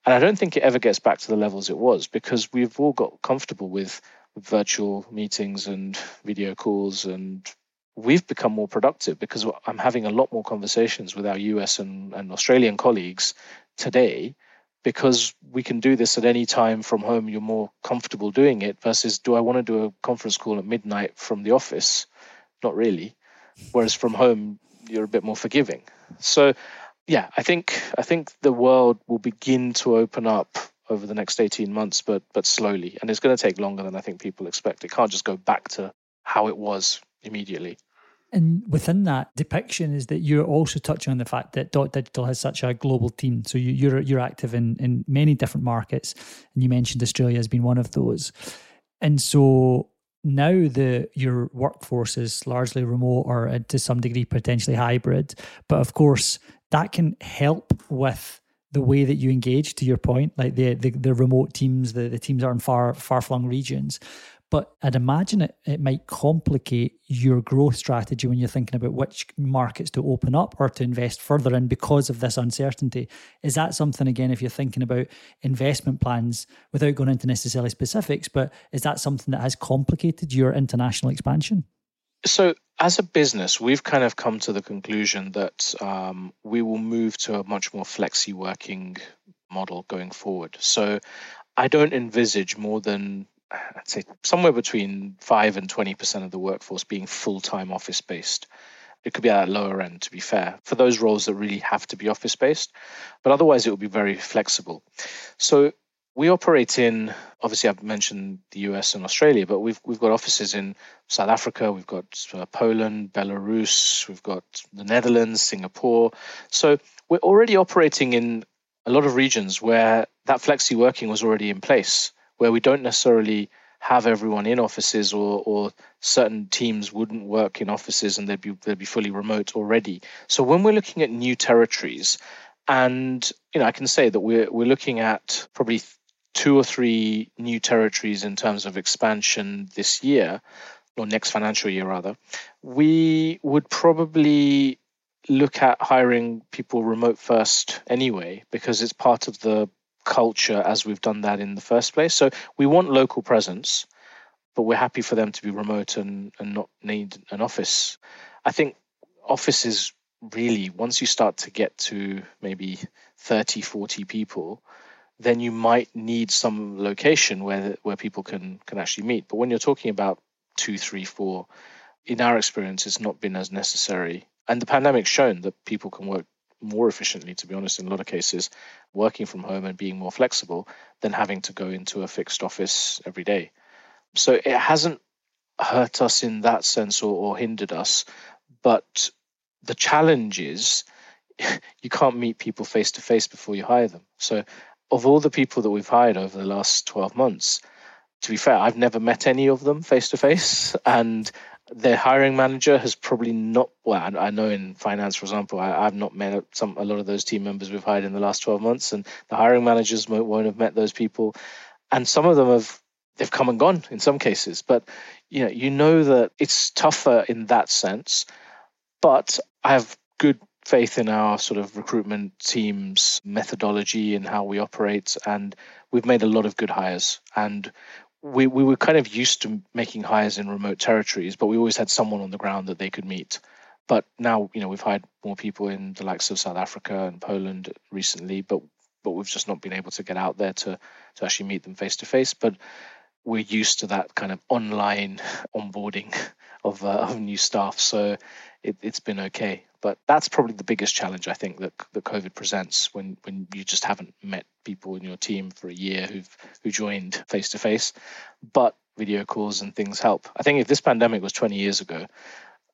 and I don't think it ever gets back to the levels it was because we've all got comfortable with virtual meetings and video calls and we've become more productive because I'm having a lot more conversations with our US and, and Australian colleagues today because we can do this at any time from home you're more comfortable doing it versus do i want to do a conference call at midnight from the office? Not really. Whereas from home you're a bit more forgiving. So yeah i think i think the world will begin to open up over the next 18 months but but slowly. And it's going to take longer than i think people expect. It can't just go back to how it was immediately And within that depiction is that you're also touching on the fact that dotdigital has such a global team. So you, you're you're active in in many different markets, and you mentioned Australia has been one of those. And so now the your workforce is largely remote or uh, to some degree potentially hybrid. But of course, that can help with the way that you engage to your point like the the, the remote teams the, the teams are in far far flung regions but I'd imagine it, it might complicate your growth strategy when you're thinking about which markets to open up or to invest further in because of this uncertainty. Is that something, again, if you're thinking about investment plans without going into necessarily specifics, but is that something that has complicated your international expansion? So, as a business, we've kind of come to the conclusion that um, we will move to a much more flexi working model going forward. So, I don't envisage more than I'd say somewhere between five and twenty percent of the workforce being full time office based. It could be at that lower end, to be fair, for those roles that really have to be office based. But otherwise, it will be very flexible. So we operate in obviously I've mentioned the US and Australia, but we've we've got offices in South Africa, we've got uh, Poland, Belarus, we've got the Netherlands, Singapore. So we're already operating in a lot of regions where that flexi working was already in place where we don't necessarily have everyone in offices or, or certain teams wouldn't work in offices and they'd be they'd be fully remote already. So when we're looking at new territories, and you know, I can say that we're we're looking at probably two or three new territories in terms of expansion this year, or next financial year rather, we would probably look at hiring people remote first anyway, because it's part of the culture as we've done that in the first place. So we want local presence, but we're happy for them to be remote and, and not need an office. I think offices really, once you start to get to maybe 30, 40 people, then you might need some location where where people can can actually meet. But when you're talking about two, three, four, in our experience, it's not been as necessary. And the pandemic's shown that people can work more efficiently, to be honest, in a lot of cases, working from home and being more flexible than having to go into a fixed office every day. So it hasn't hurt us in that sense or, or hindered us. But the challenge is you can't meet people face to face before you hire them. So, of all the people that we've hired over the last 12 months, to be fair, I've never met any of them face to face. And their hiring manager has probably not well I, know in finance for example I, have not met some a lot of those team members we've hired in the last 12 months and the hiring managers won't have met those people. And some of them have they've come and gone in some cases. But you know you know that it's tougher in that sense. But i have good faith in our sort of recruitment team's methodology and how we operate. And we've made a lot of good hires. And we, we were kind of used to making hires in remote territories, but we always had someone on the ground that they could meet. But now, you know, we've hired more people in the likes of South Africa and Poland recently, but but we've just not been able to get out there to to actually meet them face to face. But we're used to that kind of online onboarding of uh, of new staff, so it, it's been okay. But that's probably the biggest challenge I think that that COVID presents when when you just haven't met people in your team for a year who've who joined face to face. But video calls and things help. I think if this pandemic was 20 years ago,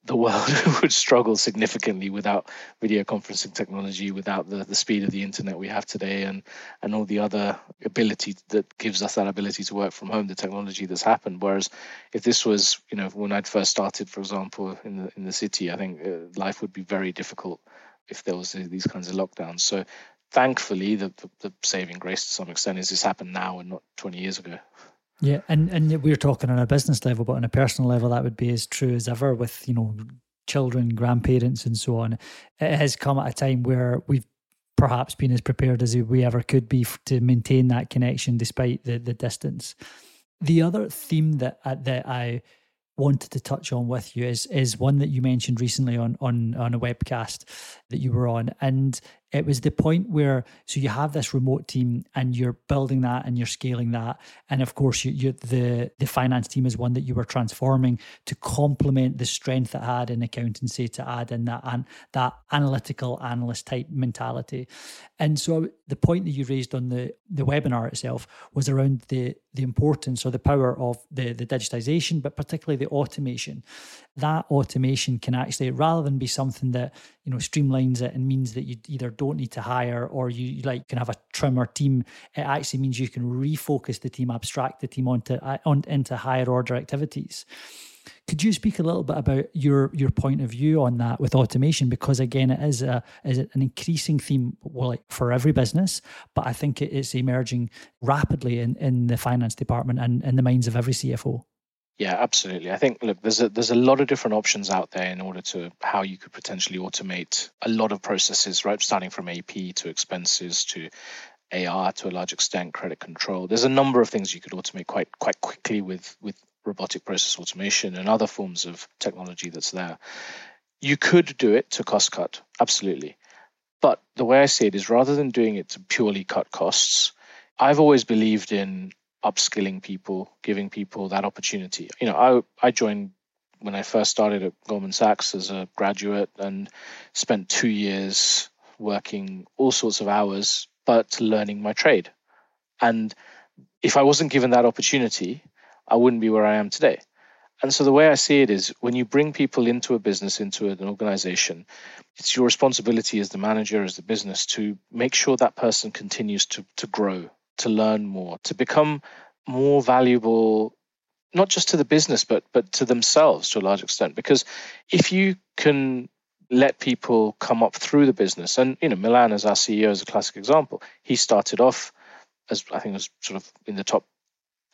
the world would struggle significantly without video conferencing technology, without the, the speed of the internet we have today, and and all the other ability that gives us that ability to work from home, the technology that's happened. Whereas if this was, you know, when I'd first started, for example, in the in the city, I think uh, life would be very difficult if there was these kinds of lockdowns. So thankfully, the, the, the saving grace to some extent is this happened now and not 20 years ago. Yeah, and and we're talking on a business level, but on a personal level, that would be as true as ever with you know children, grandparents, and so on. It has come at a time where we've perhaps been as prepared as we ever could be to maintain that connection despite the the distance. The other theme that uh, that I wanted to touch on with you is is one that you mentioned recently on on on a webcast that you were on, and it was the point where so you have this remote team and you're building that and you're scaling that. And of course you, you the the finance team is one that you were transforming to complement the strength it had in accountancy to add in that and that analytical analyst type mentality. And so the point that you raised on the the webinar itself was around the the importance or the power of the the digitization but particularly the automation that automation can actually rather than be something that you know streamlines it and means that you either don't need to hire or you like can have a trimmer team it actually means you can refocus the team abstract the team onto uh, on, into higher order activities could you speak a little bit about your your point of view on that with automation? Because again, it is a is an increasing theme, well, like for every business, but I think it is emerging rapidly in, in the finance department and in the minds of every CFO. Yeah, absolutely. I think look, there's a there's a lot of different options out there in order to how you could potentially automate a lot of processes, right? Starting from AP to expenses to AR to a large extent, credit control. There's a number of things you could automate quite quite quickly with with robotic process automation and other forms of technology that's there. You could do it to cost cut, absolutely. But the way I see it is rather than doing it to purely cut costs, I've always believed in upskilling people, giving people that opportunity. You know, I I joined when I first started at Goldman Sachs as a graduate and spent two years working all sorts of hours, but learning my trade. And if I wasn't given that opportunity, I wouldn't be where I am today. And so the way I see it is when you bring people into a business, into an organization, it's your responsibility as the manager, as the business, to make sure that person continues to, to grow, to learn more, to become more valuable, not just to the business, but but to themselves to a large extent. Because if you can let people come up through the business, and you know, Milan as our CEO is a classic example. He started off as I think was sort of in the top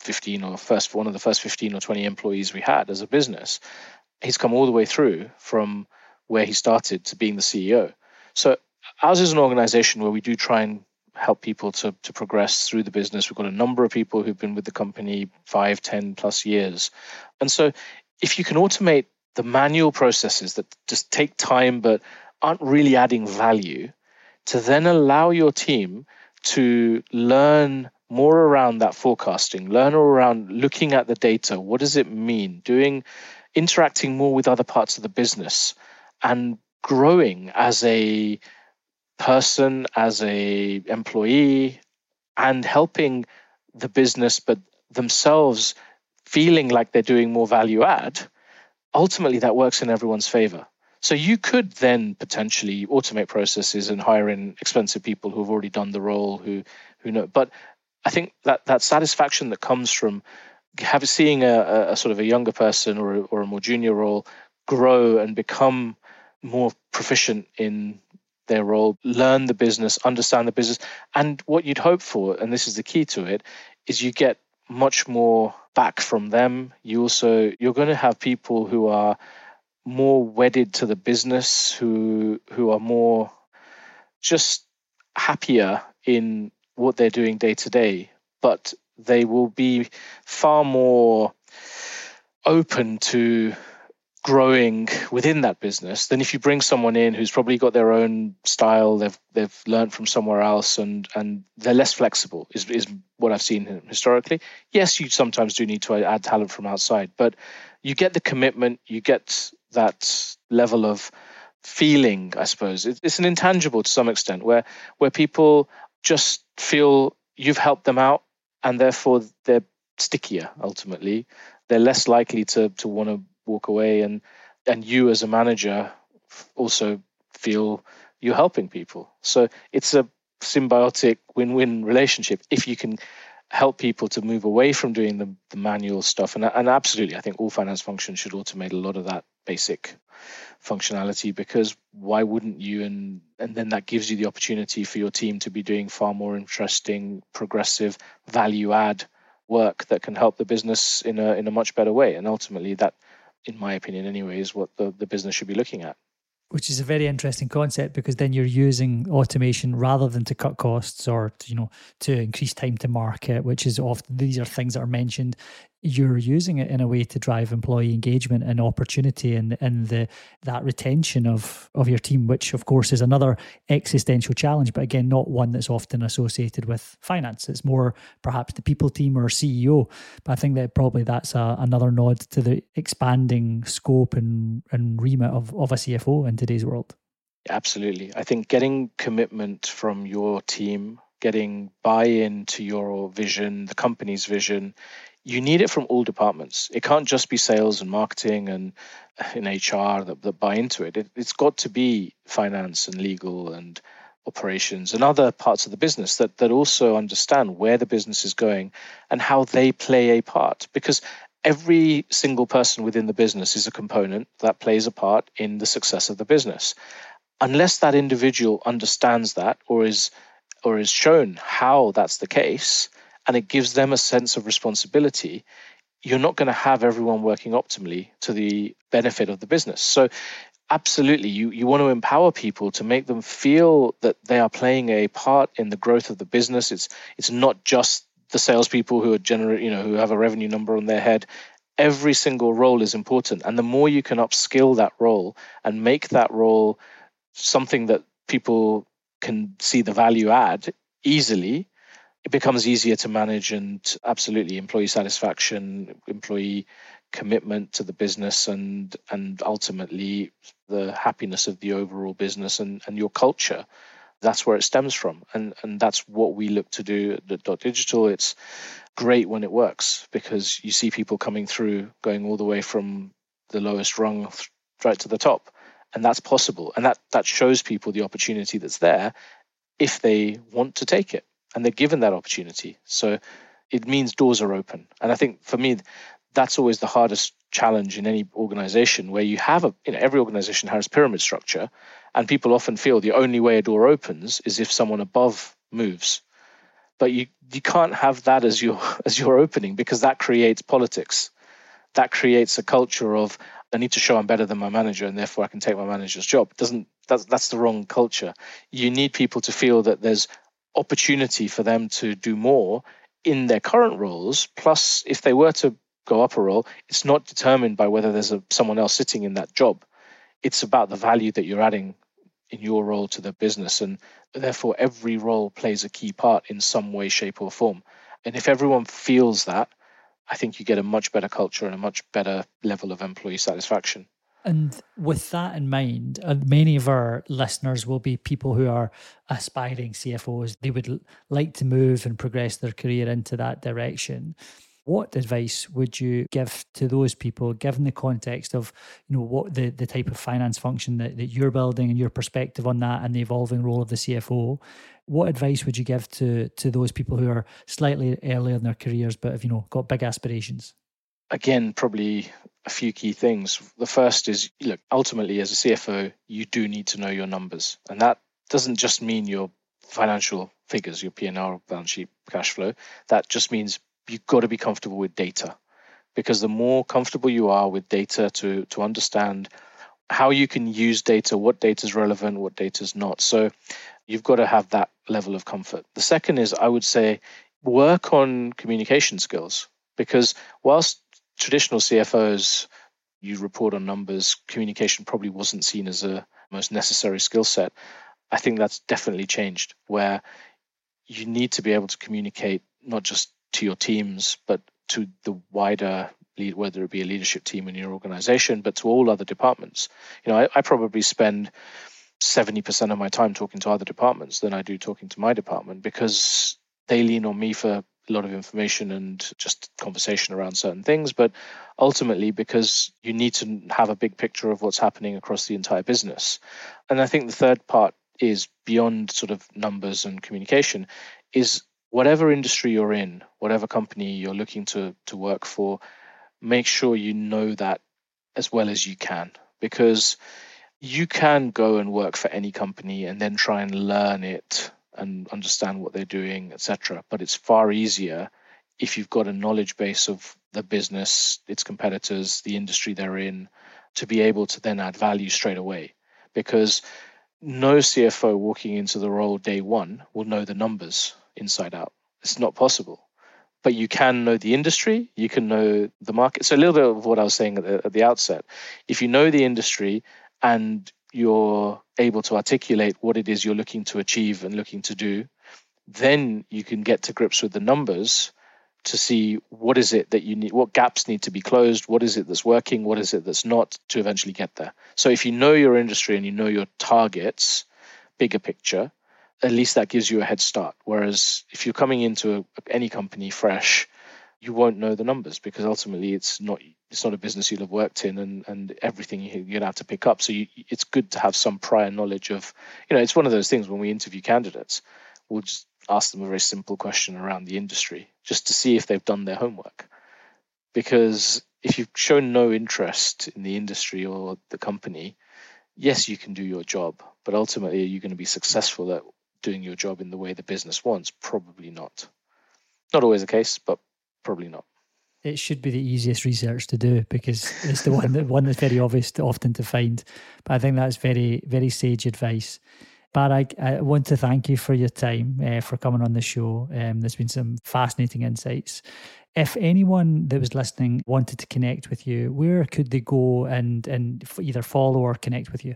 15 or first one of the first 15 or 20 employees we had as a business. He's come all the way through from where he started to being the CEO. So ours is an organization where we do try and help people to, to progress through the business. We've got a number of people who've been with the company five, ten plus years. And so if you can automate the manual processes that just take time but aren't really adding value, to then allow your team to learn more around that forecasting, learn around looking at the data. What does it mean? Doing, interacting more with other parts of the business and growing as a person, as a employee, and helping the business, but themselves feeling like they're doing more value add, ultimately that works in everyone's favor. So you could then potentially automate processes and hire in expensive people who have already done the role, who who know. But I think that that satisfaction that comes from have seeing a, a sort of a younger person or a, or a more junior role grow and become more proficient in their role, learn the business, understand the business. And what you'd hope for, and this is the key to it, is you get much more back from them. You also you're going to have people who are more wedded to the business, who who are more just happier in what they're doing day to day, but they will be far more open to growing within that business than if you bring someone in who's probably got their own style they've they've learned from somewhere else and and they're less flexible is is what I've seen historically. Yes you sometimes do need to add talent from outside but you get the commitment you get that level of feeling I suppose. It's an intangible to some extent where where people just feel you've helped them out and therefore they're stickier ultimately. They're less likely to to want to walk away and and you as a manager also feel you're helping people. So it's a symbiotic win-win relationship if you can help people to move away from doing the, the manual stuff. And, and absolutely i think all finance functions should automate a lot of that basic functionality because why wouldn't you? And and then that gives you the opportunity for your team to be doing far more interesting progressive value add work that can help the business in a in a much better way. And ultimately that in my opinion anyway, is what the, the business should be looking at. Which is a very interesting concept because then you're using automation rather than to cut costs or to, you know to increase time to market, which is often these are things that are mentioned. You're using it in a way to drive employee engagement and opportunity and, and the that retention of, of your team, which of course is another existential challenge, but again, not one that's often associated with finance. It's more perhaps the people team or CEO. But I think that probably that's a, another nod to the expanding scope and, and remit of, of a CFO in today's world. Absolutely. I think getting commitment from your team, getting buy in to your vision, the company's vision, you need it from all departments. It can't just be sales and marketing and in HR that, that buy into it. it. It's got to be finance and legal and operations and other parts of the business that, that also understand where the business is going and how they play a part. Because every single person within the business is a component that plays a part in the success of the business unless that individual understands that or is or is shown how that's the case and it gives them a sense of responsibility you're not going to have everyone working optimally to the benefit of the business. So absolutely you, you want to empower people to make them feel that they are playing a part in the growth of the business. It's it's not just the salespeople who are generate you know who have a revenue number on their head. Every single role is important and the more you can upskill that role and make that role something that people can see the value add easily, it becomes easier to manage and absolutely employee satisfaction, employee commitment to the business and and ultimately the happiness of the overall business and, and your culture. That's where it stems from. And and that's what we look to do at dotdigital. It's great when it works because you see people coming through going all the way from the lowest rung right to the top and that's possible and that that shows people the opportunity that's there if they want to take it and they're given that opportunity so it means doors are open and i think for me that's always the hardest challenge in any organization where you have a you know every organization has pyramid structure and people often feel the only way a door opens is if someone above moves but you you can't have that as your as your opening because that creates politics that creates a culture of I need to show I'm better than my manager and therefore I can take my manager's job. doesn't that's that's the wrong culture. You need people to feel that there's opportunity for them to do more in their current roles. Plus, if they were to go up a role, it's not determined by whether there's a, someone else sitting in that job. It's about the value that you're adding in your role to the business, and therefore every role plays a key part in some way, shape, or form. And if everyone feels that, I think you get a much better culture and a much better level of employee satisfaction. And with that in mind, uh, many of our listeners will be people who are aspiring CFOs. They would like to move and progress their career into that direction. What advice would you give to those people, given the context of, you know, what the, the type of finance function that, that you're building and your perspective on that and the evolving role of the CFO? What advice would you give to to those people who are slightly earlier in their careers but have, you know, got big aspirations? Again, probably a few key things. The first is look, ultimately as a CFO, you do need to know your numbers. And that doesn't just mean your financial figures, your P&L, balance sheet, cash flow. That just means you've got to be comfortable with data because the more comfortable you are with data to to understand how you can use data, what data is relevant, what data is not. So you've got to have that level of comfort. The second is I would say work on communication skills because whilst traditional CFOs you report on numbers, communication probably wasn't seen as a most necessary skill set. I think that's definitely changed where you need to be able to communicate not just to your teams, but to the wider lead, whether it be a leadership team in your organization, but to all other departments. You know, I, I probably spend 70% of my time talking to other departments than I do talking to my department because they lean on me for a lot of information and just conversation around certain things. But ultimately, because you need to have a big picture of what's happening across the entire business. And I think the third part is beyond sort of numbers and communication is whatever industry you're in, whatever company you're looking to to work for, make sure you know that as well as you can because you can go and work for any company and then try and learn it and understand what they're doing, etc. But it's far easier if you've got a knowledge base of the business, its competitors, the industry they're in, to be able to then add value straight away. Because no CFO walking into the role day one will know the numbers inside out. It's not possible. but you can know the industry, you can know the market. So a little bit of what I was saying at the, at the outset. If you know the industry and you're able to articulate what it is you're looking to achieve and looking to do, then you can get to grips with the numbers to see what is it that you need what gaps need to be closed what is it that's working what is it that's not to eventually get there. So if you know your industry and you know your targets bigger picture at least that gives you a head start. Whereas if you're coming into a, any company fresh you won't know the numbers because ultimately it's not it's not a business you'll have worked in and and everything you, you'd have to pick up so you, it's good to have some prior knowledge of you know it's one of those things when we interview candidates we'll just ask them a very simple question around the industry just to see if they've done their homework. Because if you've shown no interest in the industry or the company, yes, you can do your job, but ultimately, are you going to be successful at doing your job in the way the business wants? Probably not. Not always the case, but probably not. It should be the easiest research to do because it's the one that one that's very obvious to often to find. But I think that's very very sage advice. Paraag, I want to thank you for your time, uh, for coming on the show. Um, there's been some fascinating insights. If anyone that was listening wanted to connect with you, where could they go and, and either follow or connect with you?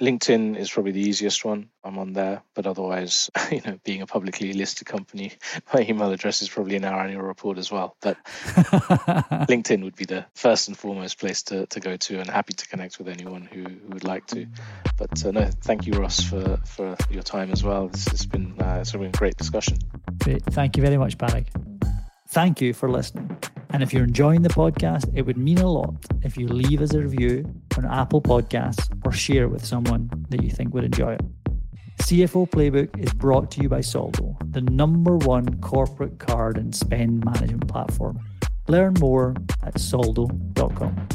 LinkedIn is probably the easiest one. I'm on there, but otherwise, you know, being a publicly listed company, my email address is probably in our annual report as well. But LinkedIn would be the first and foremost place to, to go to, and happy to connect with anyone who, who would like to. But uh, no, thank you, Ross, for, for your time as well. This has been uh, it's been a great discussion. Great, thank you very much, Paraag. Thank you for listening. And if you're enjoying the podcast, it would mean a lot if you leave us a review on Apple Podcasts or share with someone that you think would enjoy it. CFO Playbook is brought to you by Soldo, the number one corporate card and spend management platform. Learn more at soldo.com.